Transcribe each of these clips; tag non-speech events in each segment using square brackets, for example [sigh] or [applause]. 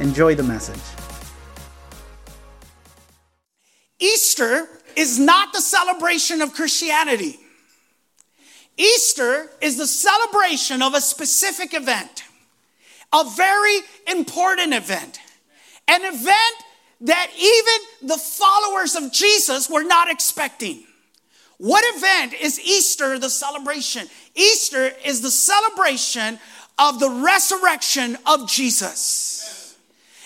Enjoy the message. Easter is not the celebration of Christianity. Easter is the celebration of a specific event, a very important event, an event that even the followers of Jesus were not expecting. What event is Easter the celebration? Easter is the celebration of the resurrection of Jesus.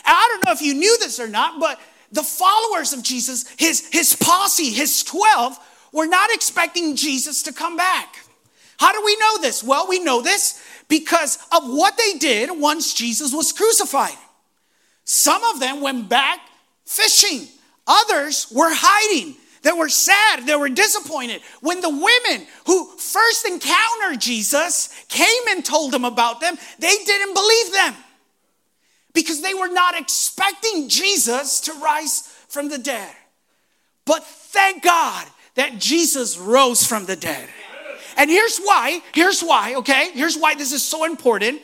I don't know if you knew this or not, but the followers of Jesus, his, his posse, his 12, were not expecting Jesus to come back. How do we know this? Well, we know this because of what they did once Jesus was crucified. Some of them went back fishing, others were hiding. They were sad, they were disappointed. When the women who first encountered Jesus came and told them about them, they didn't believe them because they were not expecting Jesus to rise from the dead. But thank God that Jesus rose from the dead. And here's why, here's why, okay? Here's why this is so important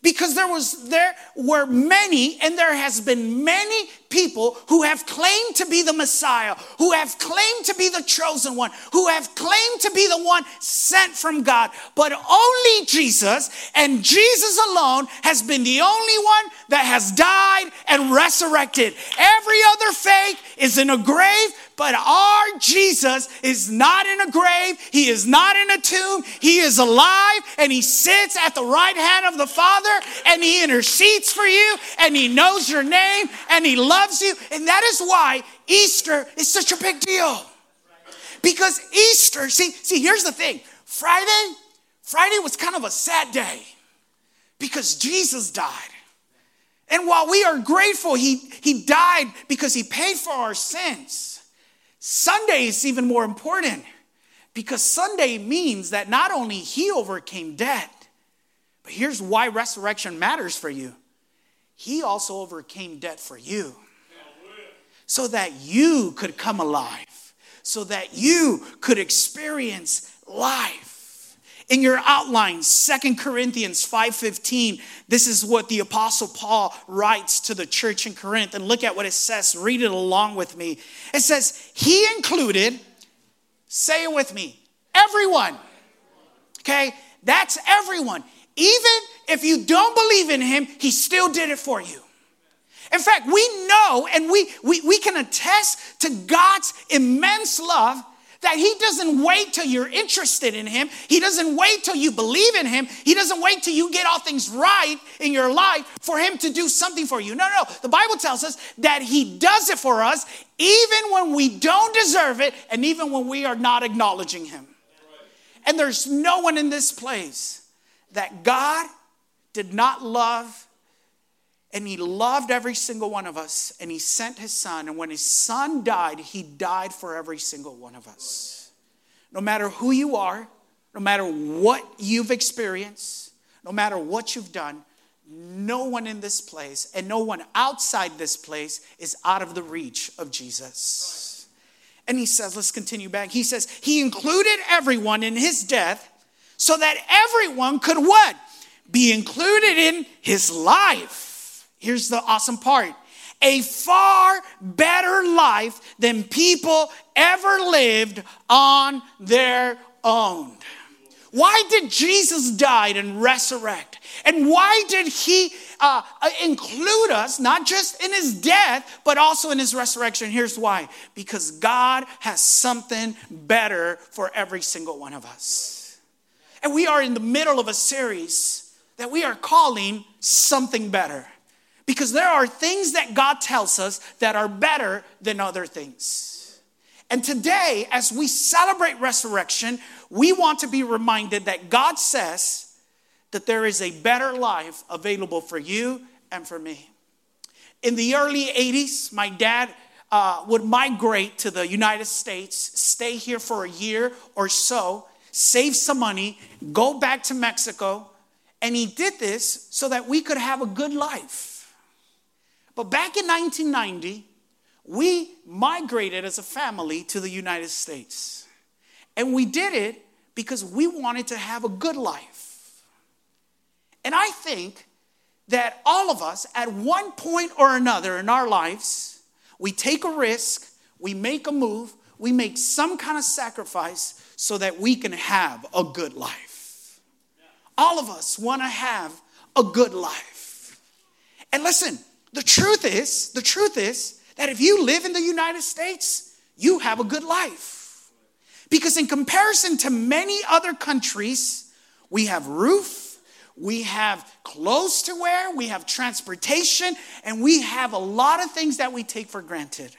because there was there were many and there has been many people who have claimed to be the messiah who have claimed to be the chosen one who have claimed to be the one sent from god but only jesus and jesus alone has been the only one that has died and resurrected every other faith is in a grave but our Jesus is not in a grave. He is not in a tomb. He is alive and he sits at the right hand of the Father and he intercedes for you and he knows your name and he loves you. And that is why Easter is such a big deal. Because Easter, see, see, here's the thing. Friday, Friday was kind of a sad day because Jesus died. And while we are grateful he, he died because he paid for our sins, Sunday is even more important because Sunday means that not only he overcame death, but here's why resurrection matters for you. He also overcame debt for you so that you could come alive, so that you could experience life. In your outline Second corinthians 5.15 this is what the apostle paul writes to the church in corinth and look at what it says. Read it along with me. It says he included say it with me everyone. Okay? That's everyone. Even if you don't believe in him he still did it for you in fact we know and we, we, we can attest to god's immense love that he doesn't wait till you're interested in him. He doesn't wait till you believe in him. He doesn't wait till you get all things right in your life for him to do something for you. No, no. The Bible tells us that he does it for us even when we don't deserve it and even when we are not acknowledging him. And there's no one in this place that God did not love and he loved every single one of us and he sent his son and when his son died he died for every single one of us. No matter who you are no matter what you've experienced no matter what you've done no one in this place and no one outside this place is out of the reach of jesus. And he says let's continue back. He says he included everyone in his death so that everyone could what? Be included in his life Here's the awesome part a far better life than people ever lived on their own. Why did Jesus die and resurrect? And why did he uh, include us, not just in his death, but also in his resurrection? Here's why because God has something better for every single one of us. And we are in the middle of a series that we are calling Something Better. Because there are things that God tells us that are better than other things. And today, as we celebrate resurrection, we want to be reminded that God says that there is a better life available for you and for me. In the early 80s, my dad uh, would migrate to the United States, stay here for a year or so, save some money, go back to Mexico, and he did this so that we could have a good life. But back in 1990, we migrated as a family to the United States. And we did it because we wanted to have a good life. And I think that all of us, at one point or another in our lives, we take a risk, we make a move, we make some kind of sacrifice so that we can have a good life. All of us want to have a good life. And listen, the truth is, the truth is that if you live in the United States, you have a good life. Because in comparison to many other countries, we have roof, we have clothes to wear, we have transportation, and we have a lot of things that we take for granted.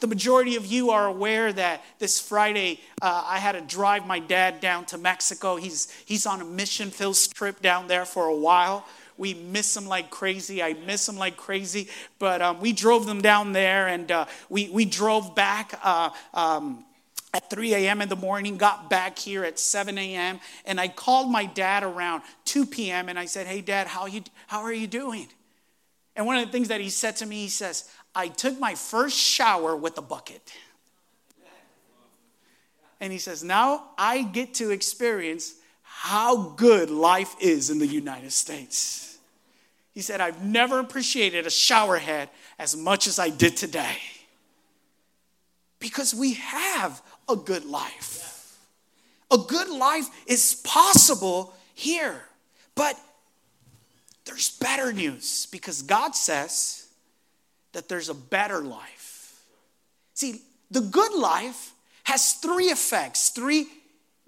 The majority of you are aware that this Friday uh, I had to drive my dad down to Mexico. He's, he's on a mission field trip down there for a while. We miss them like crazy. I miss them like crazy. But um, we drove them down there and uh, we, we drove back. Uh, um, at 3 a.m. in the morning, got back here at 7 a.m., and I called my dad around 2 p.m. and I said, Hey, dad, how, you, how are you doing? And one of the things that he said to me, he says, I took my first shower with a bucket. And he says, Now I get to experience how good life is in the United States. He said, I've never appreciated a shower head as much as I did today. Because we have a good life. A good life is possible here. But there's better news because God says that there's a better life. See, the good life has three effects, three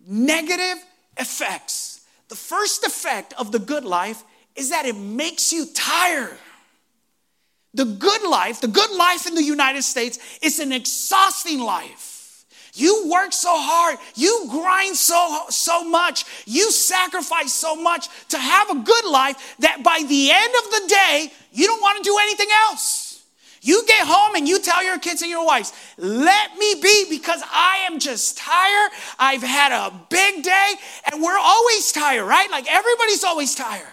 negative effects. The first effect of the good life is that it makes you tired. The good life, the good life in the United States is an exhausting life. You work so hard, you grind so so much, you sacrifice so much to have a good life that by the end of the day, you don't want to do anything else. You get home and you tell your kids and your wives, let me be because I am just tired. I've had a big day and we're always tired, right? Like everybody's always tired.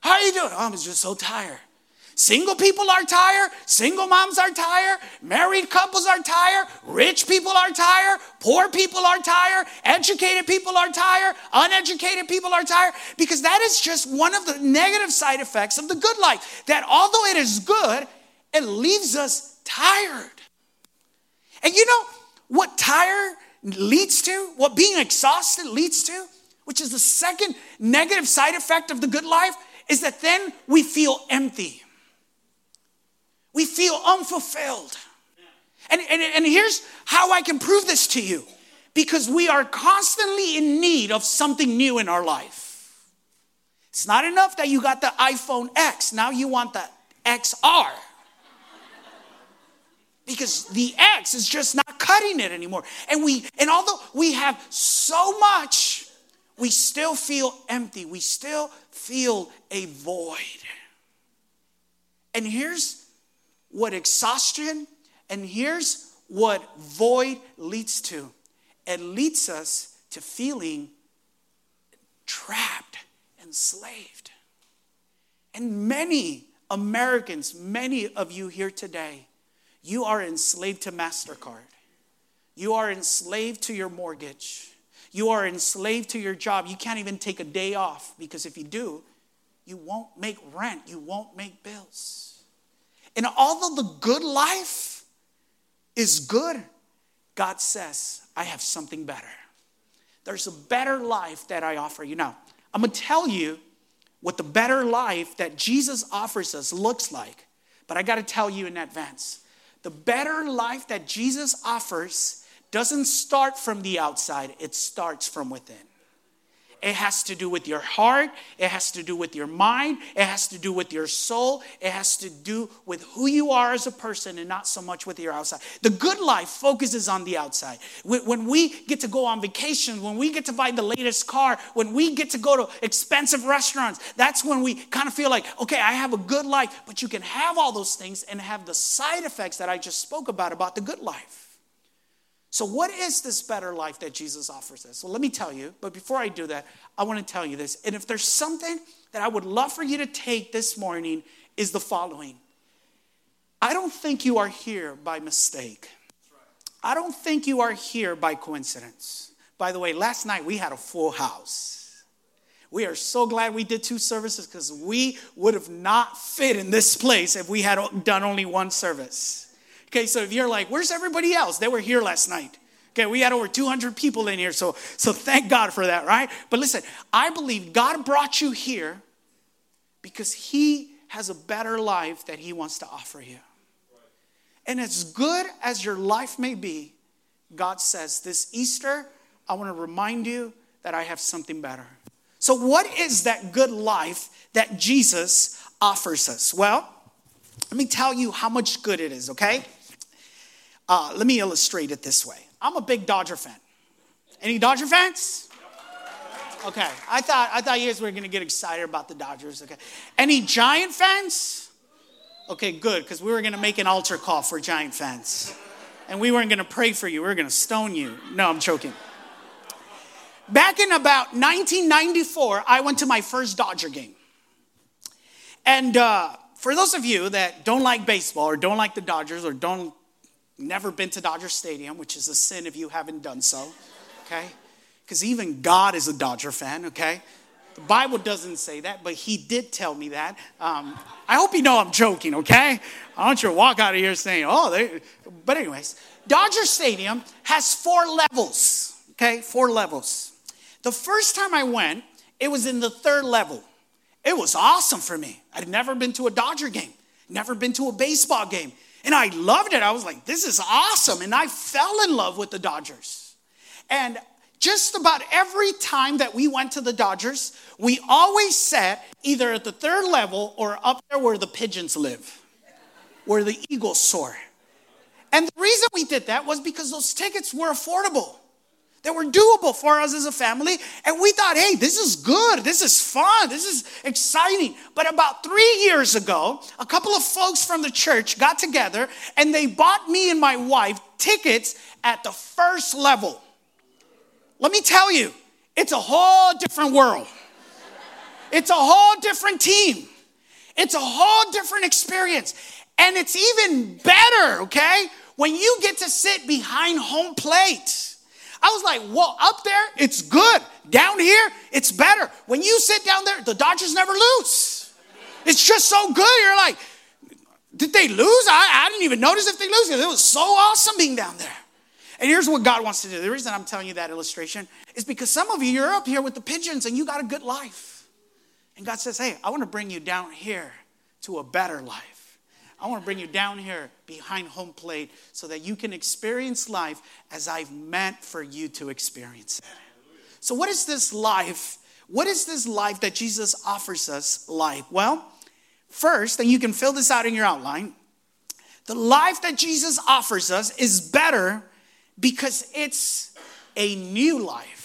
How are you doing? Oh, I'm just so tired. Single people are tired. Single moms are tired. Married couples are tired. Rich people are tired. Poor people are tired. Educated people are tired. Uneducated people are tired. Because that is just one of the negative side effects of the good life. That although it is good, it leaves us tired. And you know what tired leads to? What being exhausted leads to? Which is the second negative side effect of the good life? Is that then we feel empty. We feel unfulfilled. And, and, and here's how I can prove this to you because we are constantly in need of something new in our life. It's not enough that you got the iPhone X, now you want the XR. Because the X is just not cutting it anymore. And we and although we have so much, we still feel empty. We still feel a void. And here's what exhaustion and here's what void leads to it leads us to feeling trapped, enslaved. And many Americans, many of you here today, you are enslaved to MasterCard. You are enslaved to your mortgage. You are enslaved to your job. You can't even take a day off because if you do, you won't make rent, you won't make bills. And although the good life is good, God says, I have something better. There's a better life that I offer you. Now, I'm gonna tell you what the better life that Jesus offers us looks like, but I gotta tell you in advance. The better life that Jesus offers doesn't start from the outside, it starts from within. It has to do with your heart. It has to do with your mind. It has to do with your soul. It has to do with who you are as a person and not so much with your outside. The good life focuses on the outside. When we get to go on vacation, when we get to buy the latest car, when we get to go to expensive restaurants, that's when we kind of feel like, okay, I have a good life. But you can have all those things and have the side effects that I just spoke about, about the good life. So, what is this better life that Jesus offers us? Well, let me tell you, but before I do that, I want to tell you this. And if there's something that I would love for you to take this morning, is the following I don't think you are here by mistake. I don't think you are here by coincidence. By the way, last night we had a full house. We are so glad we did two services because we would have not fit in this place if we had done only one service. Okay, so if you're like, where's everybody else? They were here last night. Okay, we had over 200 people in here, so, so thank God for that, right? But listen, I believe God brought you here because He has a better life that He wants to offer you. And as good as your life may be, God says, This Easter, I want to remind you that I have something better. So, what is that good life that Jesus offers us? Well, let me tell you how much good it is, okay? Uh, let me illustrate it this way. I'm a big Dodger fan. Any Dodger fans? Okay, I thought I thought you guys were gonna get excited about the Dodgers. Okay, any Giant fans? Okay, good, because we were gonna make an altar call for Giant fans, and we weren't gonna pray for you. We were gonna stone you. No, I'm joking. Back in about 1994, I went to my first Dodger game, and uh, for those of you that don't like baseball or don't like the Dodgers or don't never been to Dodger Stadium, which is a sin if you haven't done so, okay? Because even God is a Dodger fan, okay? The Bible doesn't say that, but He did tell me that. Um, I hope you know I'm joking, okay? I want you to walk out of here saying, oh, they. But, anyways, Dodger Stadium has four levels, okay? Four levels. The first time I went, it was in the third level. It was awesome for me. I'd never been to a Dodger game, never been to a baseball game. And I loved it. I was like, this is awesome. And I fell in love with the Dodgers. And just about every time that we went to the Dodgers, we always sat either at the third level or up there where the pigeons live, where the eagles soar. And the reason we did that was because those tickets were affordable that were doable for us as a family. And we thought, hey, this is good. This is fun. This is exciting. But about three years ago, a couple of folks from the church got together and they bought me and my wife tickets at the first level. Let me tell you, it's a whole different world. It's a whole different team. It's a whole different experience. And it's even better, okay, when you get to sit behind home plate. I was like, well, up there, it's good. Down here, it's better. When you sit down there, the Dodgers never lose. It's just so good. You're like, did they lose? I, I didn't even notice if they lose. because It was so awesome being down there. And here's what God wants to do. The reason I'm telling you that illustration is because some of you, you're up here with the pigeons and you got a good life. And God says, hey, I want to bring you down here to a better life. I want to bring you down here behind home plate so that you can experience life as I've meant for you to experience it. So, what is this life? What is this life that Jesus offers us like? Well, first, and you can fill this out in your outline, the life that Jesus offers us is better because it's a new life.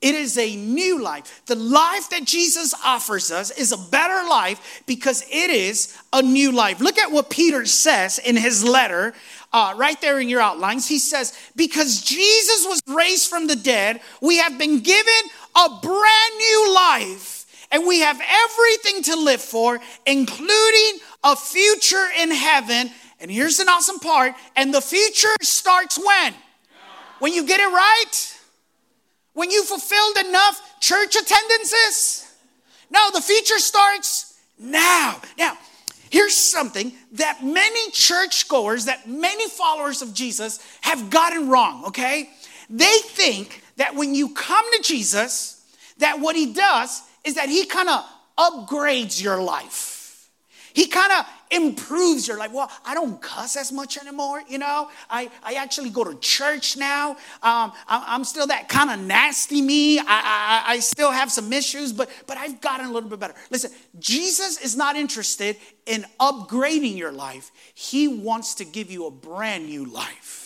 It is a new life. The life that Jesus offers us is a better life because it is a new life. Look at what Peter says in his letter, uh, right there in your outlines. He says, Because Jesus was raised from the dead, we have been given a brand new life, and we have everything to live for, including a future in heaven. And here's an awesome part and the future starts when? When you get it right when you fulfilled enough church attendances? No, the future starts now. Now, here's something that many churchgoers, that many followers of Jesus have gotten wrong, okay? They think that when you come to Jesus, that what he does is that he kind of upgrades your life. He kind of improves your life. Well, I don't cuss as much anymore, you know. I, I actually go to church now. Um, I, am still that kind of nasty me. I, I, I still have some issues, but, but I've gotten a little bit better. Listen, Jesus is not interested in upgrading your life, He wants to give you a brand new life.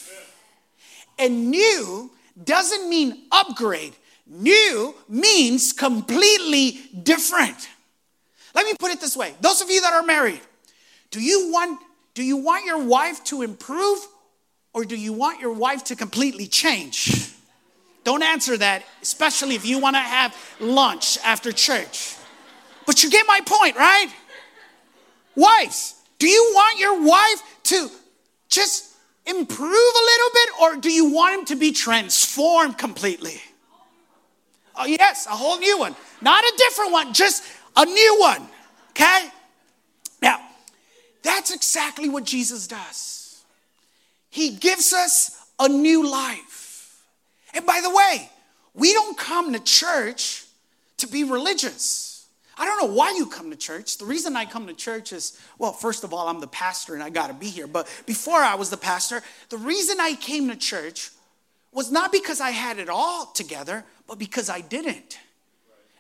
And new doesn't mean upgrade, new means completely different. Let me put it this way those of you that are married, do you want, do you want your wife to improve or do you want your wife to completely change? Don't answer that, especially if you want to have lunch after church. But you get my point, right? Wives, do you want your wife to just improve a little bit or do you want him to be transformed completely? Oh, yes, a whole new one. Not a different one, just a new one. Okay? Now, that's exactly what Jesus does. He gives us a new life. And by the way, we don't come to church to be religious. I don't know why you come to church. The reason I come to church is, well, first of all, I'm the pastor and I got to be here. But before I was the pastor, the reason I came to church was not because I had it all together, but because I didn't.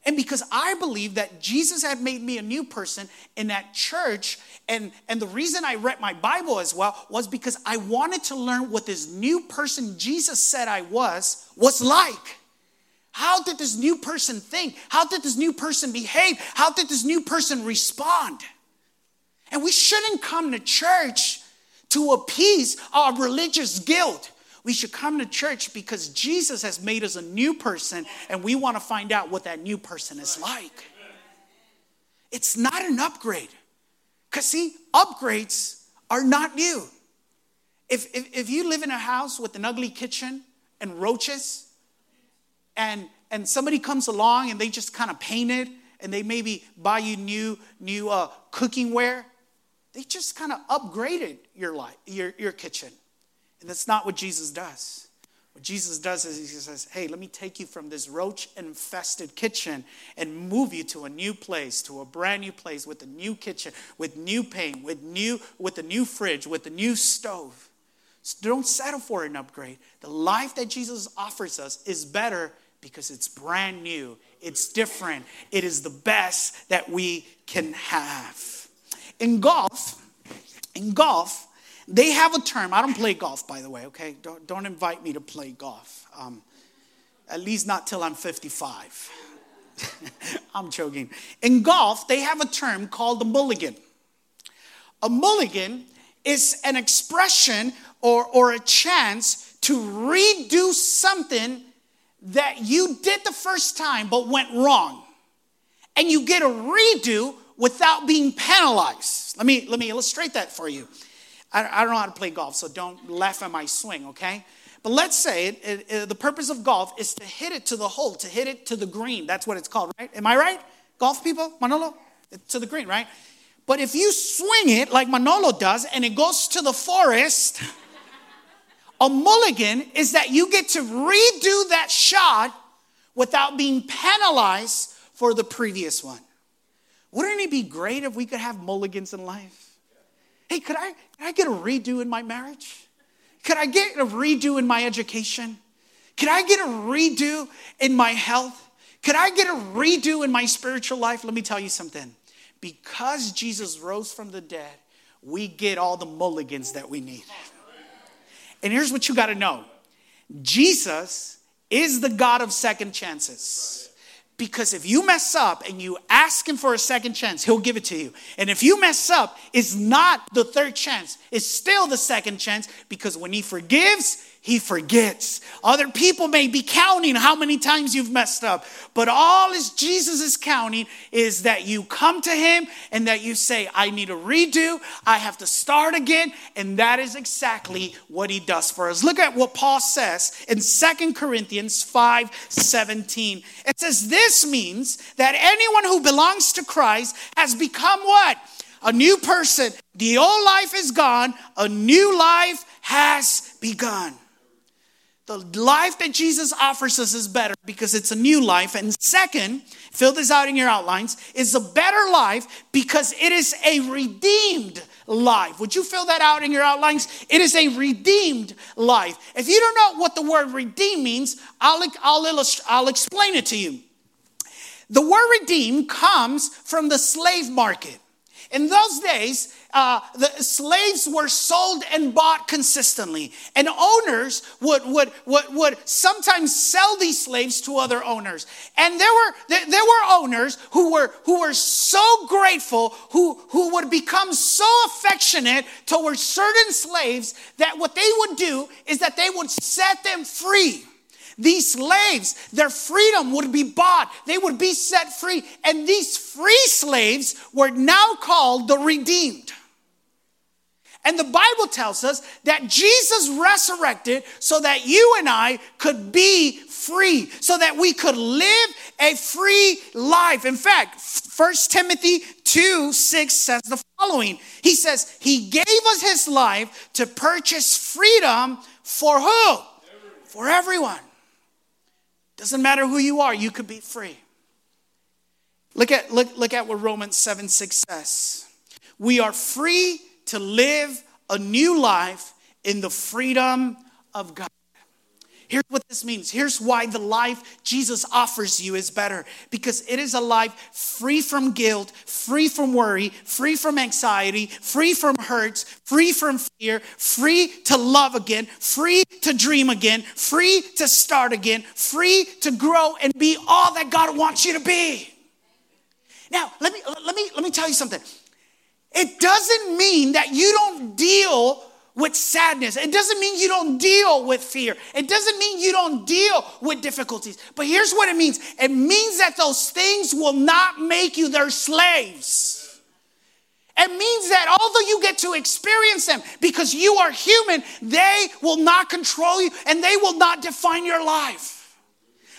And because I believe that Jesus had made me a new person in that church, and, and the reason I read my Bible as well was because I wanted to learn what this new person Jesus said I was was like. How did this new person think? How did this new person behave? How did this new person respond? And we shouldn't come to church to appease our religious guilt. We should come to church because Jesus has made us a new person and we want to find out what that new person is like. It's not an upgrade. Because, see, upgrades are not new. If, if, if you live in a house with an ugly kitchen and roaches, and, and somebody comes along and they just kind of paint it and they maybe buy you new, new uh, cooking ware, they just kind of upgraded your life, your, your kitchen. And that's not what Jesus does. What Jesus does is he says, Hey, let me take you from this roach infested kitchen and move you to a new place, to a brand new place with a new kitchen, with new paint, with, new, with a new fridge, with a new stove. So don't settle for an upgrade. The life that Jesus offers us is better because it's brand new, it's different, it is the best that we can have. In golf, in golf, they have a term. I don't play golf, by the way, okay? Don't, don't invite me to play golf. Um, at least not till I'm 55. [laughs] I'm joking. In golf, they have a term called a mulligan. A mulligan is an expression or, or a chance to redo something that you did the first time but went wrong. And you get a redo without being penalized. Let me, let me illustrate that for you. I, don't know how to play golf, so don't laugh at my swing, okay? But let's say it, it, it, the purpose of golf is to hit it to the hole, to hit it to the green. That's what it's called, right? Am I right? Golf people, Manolo? To the green, right? But if you swing it like Manolo does and it goes to the forest, a mulligan is that you get to redo that shot without being penalized for the previous one. Wouldn't it be great if we could have mulligans in life? Hey, could I, could I get a redo in my marriage? Could I get a redo in my education? Could I get a redo in my health? Could I get a redo in my spiritual life? Let me tell you something. Because Jesus rose from the dead, we get all the mulligans that we need. And here's what you got to know Jesus is the God of second chances. Because if you mess up and you ask him for a second chance, he'll give it to you. And if you mess up, it's not the third chance, it's still the second chance because when he forgives, he forgets. Other people may be counting how many times you've messed up, but all is Jesus is counting is that you come to him and that you say, I need a redo, I have to start again, and that is exactly what he does for us. Look at what Paul says in Second Corinthians 5 17. It says, This means that anyone who belongs to Christ has become what? A new person. The old life is gone, a new life has begun. The life that Jesus offers us is better because it's a new life. And second, fill this out in your outlines, is a better life because it is a redeemed life. Would you fill that out in your outlines? It is a redeemed life. If you don't know what the word redeem means, I'll, I'll, I'll explain it to you. The word redeem comes from the slave market. In those days, uh, the slaves were sold and bought consistently, and owners would, would, would, would sometimes sell these slaves to other owners. And there were, there, there were owners who were, who were so grateful, who, who would become so affectionate towards certain slaves that what they would do is that they would set them free. These slaves, their freedom would be bought. They would be set free. And these free slaves were now called the redeemed. And the Bible tells us that Jesus resurrected so that you and I could be free, so that we could live a free life. In fact, 1 Timothy 2 6 says the following He says, He gave us His life to purchase freedom for who? For everyone. Doesn't matter who you are, you could be free. Look at, look, look at what Romans 7 6 says. We are free to live a new life in the freedom of God. Here's what this means. Here's why the life Jesus offers you is better because it is a life free from guilt, free from worry, free from anxiety, free from hurts, free from fear, free to love again, free to dream again, free to start again, free to grow and be all that God wants you to be. Now, let me let me let me tell you something. It doesn't mean that you don't deal with sadness. It doesn't mean you don't deal with fear. It doesn't mean you don't deal with difficulties. But here's what it means it means that those things will not make you their slaves. It means that although you get to experience them because you are human, they will not control you and they will not define your life.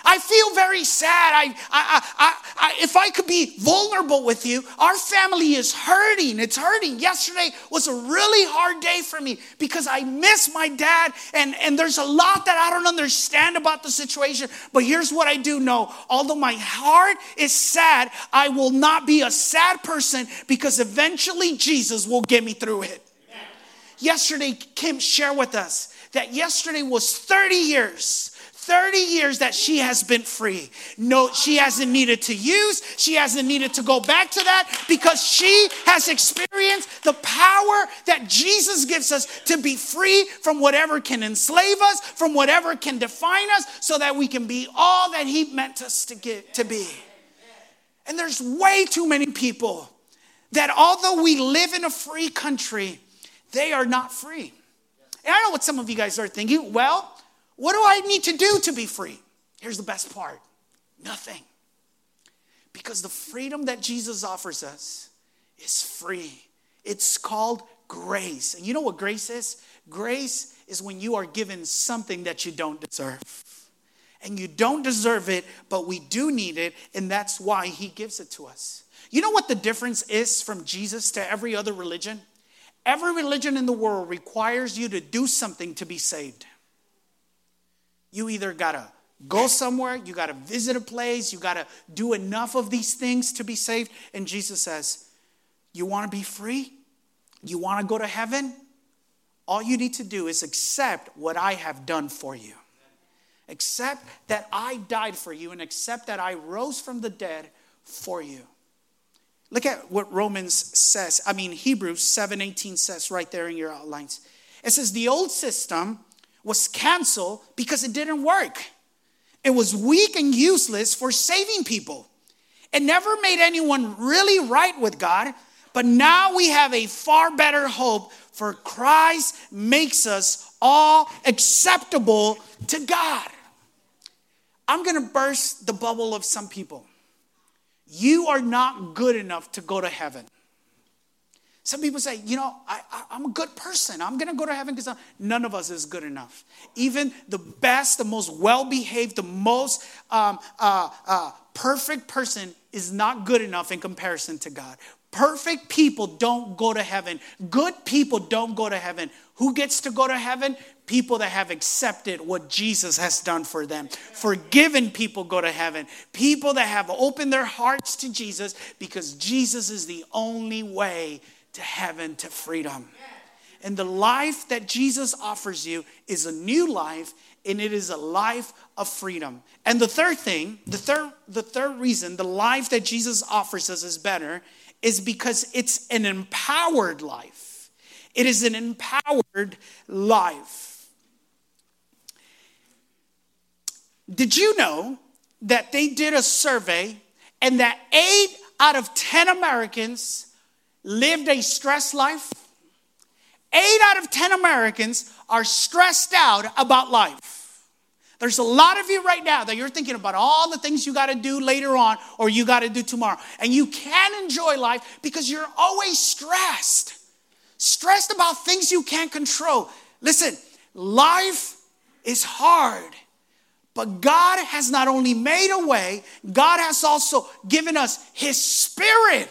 I feel very sad. I, I, I, I, if I could be vulnerable with you, our family is hurting. It's hurting. Yesterday was a really hard day for me because I miss my dad, and, and there's a lot that I don't understand about the situation. But here's what I do know although my heart is sad, I will not be a sad person because eventually Jesus will get me through it. Yesterday, Kim shared with us that yesterday was 30 years 30 years that she has been free. No, she hasn't needed to use, she hasn't needed to go back to that because she has experienced the power that Jesus gives us to be free from whatever can enslave us, from whatever can define us, so that we can be all that He meant us to get to be. And there's way too many people that although we live in a free country, they are not free. And I know what some of you guys are thinking. Well, what do I need to do to be free? Here's the best part nothing. Because the freedom that Jesus offers us is free. It's called grace. And you know what grace is? Grace is when you are given something that you don't deserve. And you don't deserve it, but we do need it, and that's why He gives it to us. You know what the difference is from Jesus to every other religion? Every religion in the world requires you to do something to be saved. You either got to go somewhere, you got to visit a place, you got to do enough of these things to be saved. And Jesus says, You want to be free? You want to go to heaven? All you need to do is accept what I have done for you. Accept that I died for you and accept that I rose from the dead for you. Look at what Romans says. I mean Hebrews 7:18 says right there in your outlines. It says the old system was canceled because it didn't work. It was weak and useless for saving people. It never made anyone really right with God, but now we have a far better hope for Christ makes us all acceptable to God. I'm going to burst the bubble of some people. You are not good enough to go to heaven. Some people say, you know, I, am a good person. I'm going to go to heaven because none of us is good enough. Even the best, the most well behaved, the most um, uh, uh, perfect person is not good enough in comparison to God. Perfect people don't go to heaven. Good people don't go to heaven. Who gets to go to heaven? People that have accepted what Jesus has done for them. Forgiven people go to heaven. People that have opened their hearts to Jesus because Jesus is the only way to heaven, to freedom. And the life that Jesus offers you is a new life and it is a life of freedom. And the third thing, the third the third reason the life that Jesus offers us is better is because it's an empowered life. It is an empowered life. Did you know that they did a survey and that 8 out of 10 Americans lived a stressed life? Eight out of 10 Americans are stressed out about life. There's a lot of you right now that you're thinking about all the things you got to do later on or you got to do tomorrow. And you can't enjoy life because you're always stressed. Stressed about things you can't control. Listen, life is hard. But God has not only made a way, God has also given us His Spirit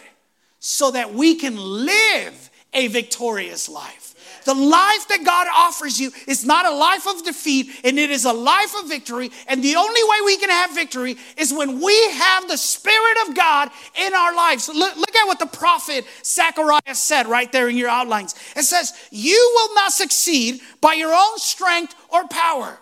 so that we can live a victorious life. The life that God offers you is not a life of defeat, and it is a life of victory. And the only way we can have victory is when we have the Spirit of God in our lives. Look, look at what the prophet Zechariah said right there in your outlines. It says, You will not succeed by your own strength or power.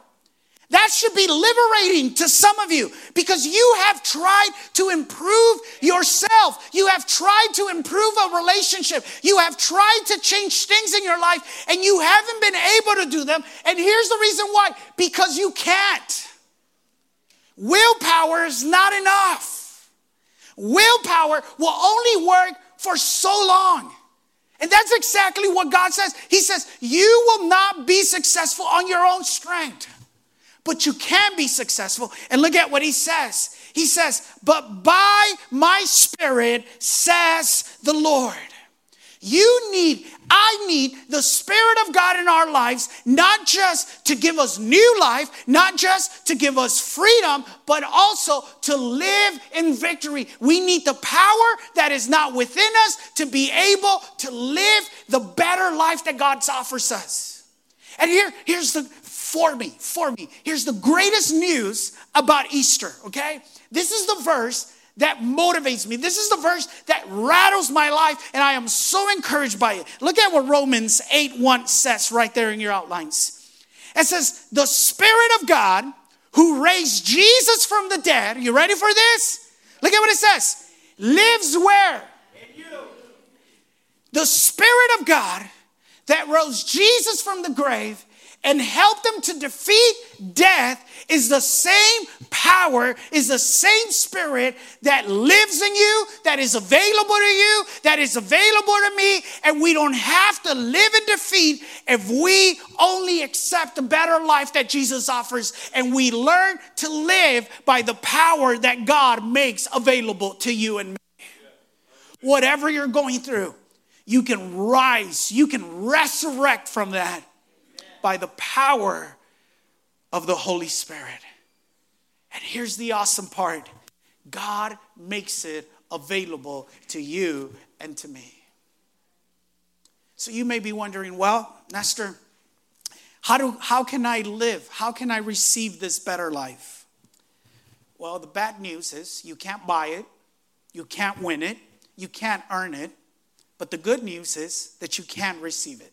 That should be liberating to some of you because you have tried to improve yourself. You have tried to improve a relationship. You have tried to change things in your life and you haven't been able to do them. And here's the reason why because you can't. Willpower is not enough. Willpower will only work for so long. And that's exactly what God says. He says, You will not be successful on your own strength but you can be successful. And look at what he says. He says, But by my spirit, says the Lord. You need, I need the Spirit of God in our lives, not just to give us new life, not just to give us freedom, but also to live in victory. We need the power that is not within us to be able to live the better life that God offers us. And here, here's the for me, for me. Here's the greatest news about Easter, okay? This is the verse that motivates me. This is the verse that rattles my life, and I am so encouraged by it. Look at what Romans 8 1 says right there in your outlines. It says, The Spirit of God who raised Jesus from the dead, you ready for this? Look at what it says lives where? The Spirit of God that rose Jesus from the grave and help them to defeat death is the same power, is the same spirit that lives in you, that is available to you, that is available to me. And we don't have to live in defeat if we only accept the better life that Jesus offers and we learn to live by the power that God makes available to you and me. Whatever you're going through, you can rise, you can resurrect from that by the power of the Holy Spirit. And here's the awesome part God makes it available to you and to me. So you may be wondering, well, Nestor, how, do, how can I live? How can I receive this better life? Well, the bad news is you can't buy it, you can't win it, you can't earn it. But the good news is that you can receive it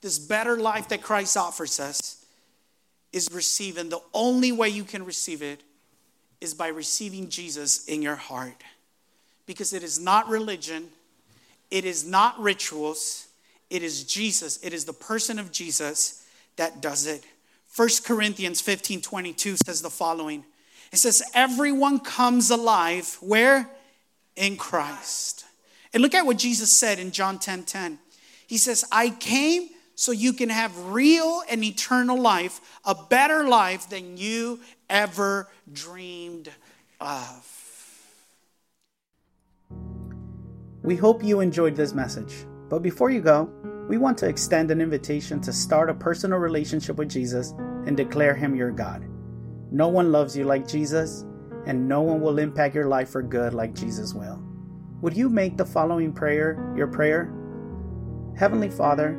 this better life that Christ offers us is receiving. The only way you can receive it is by receiving Jesus in your heart. Because it is not religion, it is not rituals, it is Jesus. It is the person of Jesus that does it. 1 Corinthians 15 22 says the following It says, Everyone comes alive where? In Christ. And look at what Jesus said in John 10 10. He says, I came so you can have real and eternal life, a better life than you ever dreamed of. We hope you enjoyed this message. But before you go, we want to extend an invitation to start a personal relationship with Jesus and declare Him your God. No one loves you like Jesus, and no one will impact your life for good like Jesus will. Would you make the following prayer your prayer? Heavenly Father,